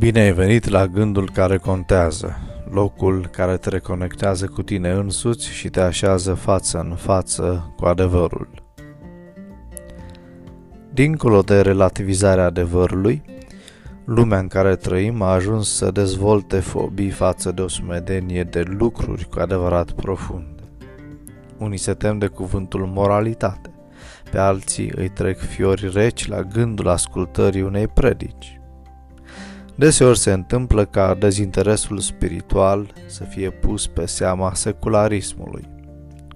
Bine ai venit la gândul care contează, locul care te reconectează cu tine însuți și te așează față în față cu adevărul. Dincolo de relativizarea adevărului, lumea în care trăim a ajuns să dezvolte fobii față de o sumedenie de lucruri cu adevărat profunde. Unii se tem de cuvântul moralitate, pe alții îi trec fiori reci la gândul ascultării unei predici. Deseori se întâmplă ca dezinteresul spiritual să fie pus pe seama secularismului.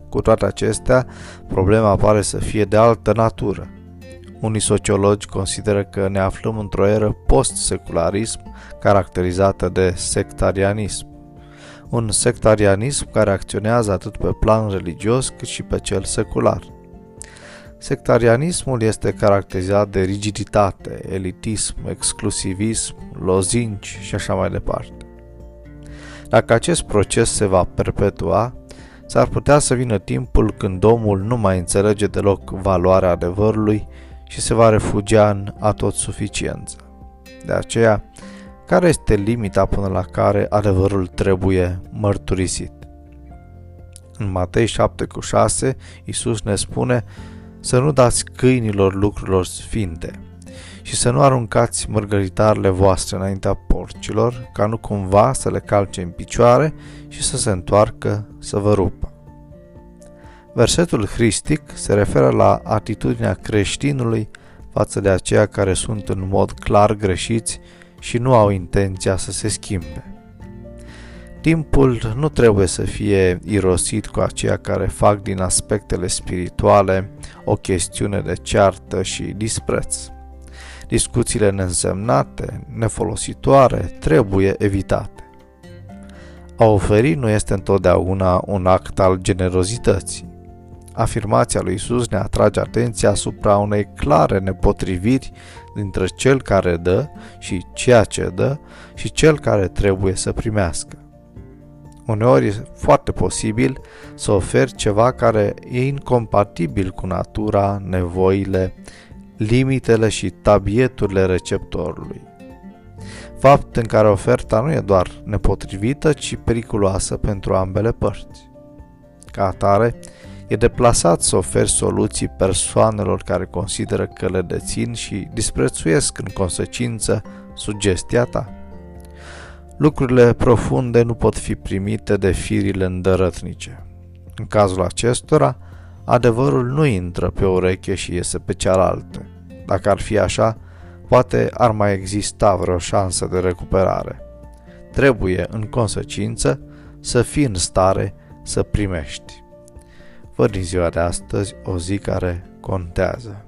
Cu toate acestea, problema pare să fie de altă natură. Unii sociologi consideră că ne aflăm într-o eră post-secularism caracterizată de sectarianism. Un sectarianism care acționează atât pe plan religios cât și pe cel secular. Sectarianismul este caracterizat de rigiditate, elitism, exclusivism, lozinci și așa mai departe. Dacă acest proces se va perpetua, s-ar putea să vină timpul când omul nu mai înțelege deloc valoarea adevărului și se va refugia în atotsuficiență. De aceea, care este limita până la care adevărul trebuie mărturisit? În Matei 7 cu 6, Iisus ne spune să nu dați câinilor lucrurilor sfinte și să nu aruncați mărgăritarele voastre înaintea porcilor, ca nu cumva să le calce în picioare și să se întoarcă să vă rupă. Versetul hristic se referă la atitudinea creștinului față de aceia care sunt în mod clar greșiți și nu au intenția să se schimbe. Timpul nu trebuie să fie irosit cu aceia care fac din aspectele spirituale o chestiune de ceartă și dispreț. Discuțiile neînsemnate, nefolositoare, trebuie evitate. A oferi nu este întotdeauna un act al generozității. Afirmația lui Isus ne atrage atenția asupra unei clare nepotriviri dintre cel care dă și ceea ce dă și cel care trebuie să primească. Uneori e foarte posibil să oferi ceva care e incompatibil cu natura, nevoile, limitele și tabieturile receptorului. Fapt în care oferta nu e doar nepotrivită, ci periculoasă pentru ambele părți. Ca atare, e deplasat să oferi soluții persoanelor care consideră că le dețin și disprețuiesc în consecință sugestia ta. Lucrurile profunde nu pot fi primite de firile îndărătnice. În cazul acestora, adevărul nu intră pe o ureche și iese pe cealaltă. Dacă ar fi așa, poate ar mai exista vreo șansă de recuperare. Trebuie, în consecință, să fii în stare să primești. Văd din ziua de astăzi o zi care contează.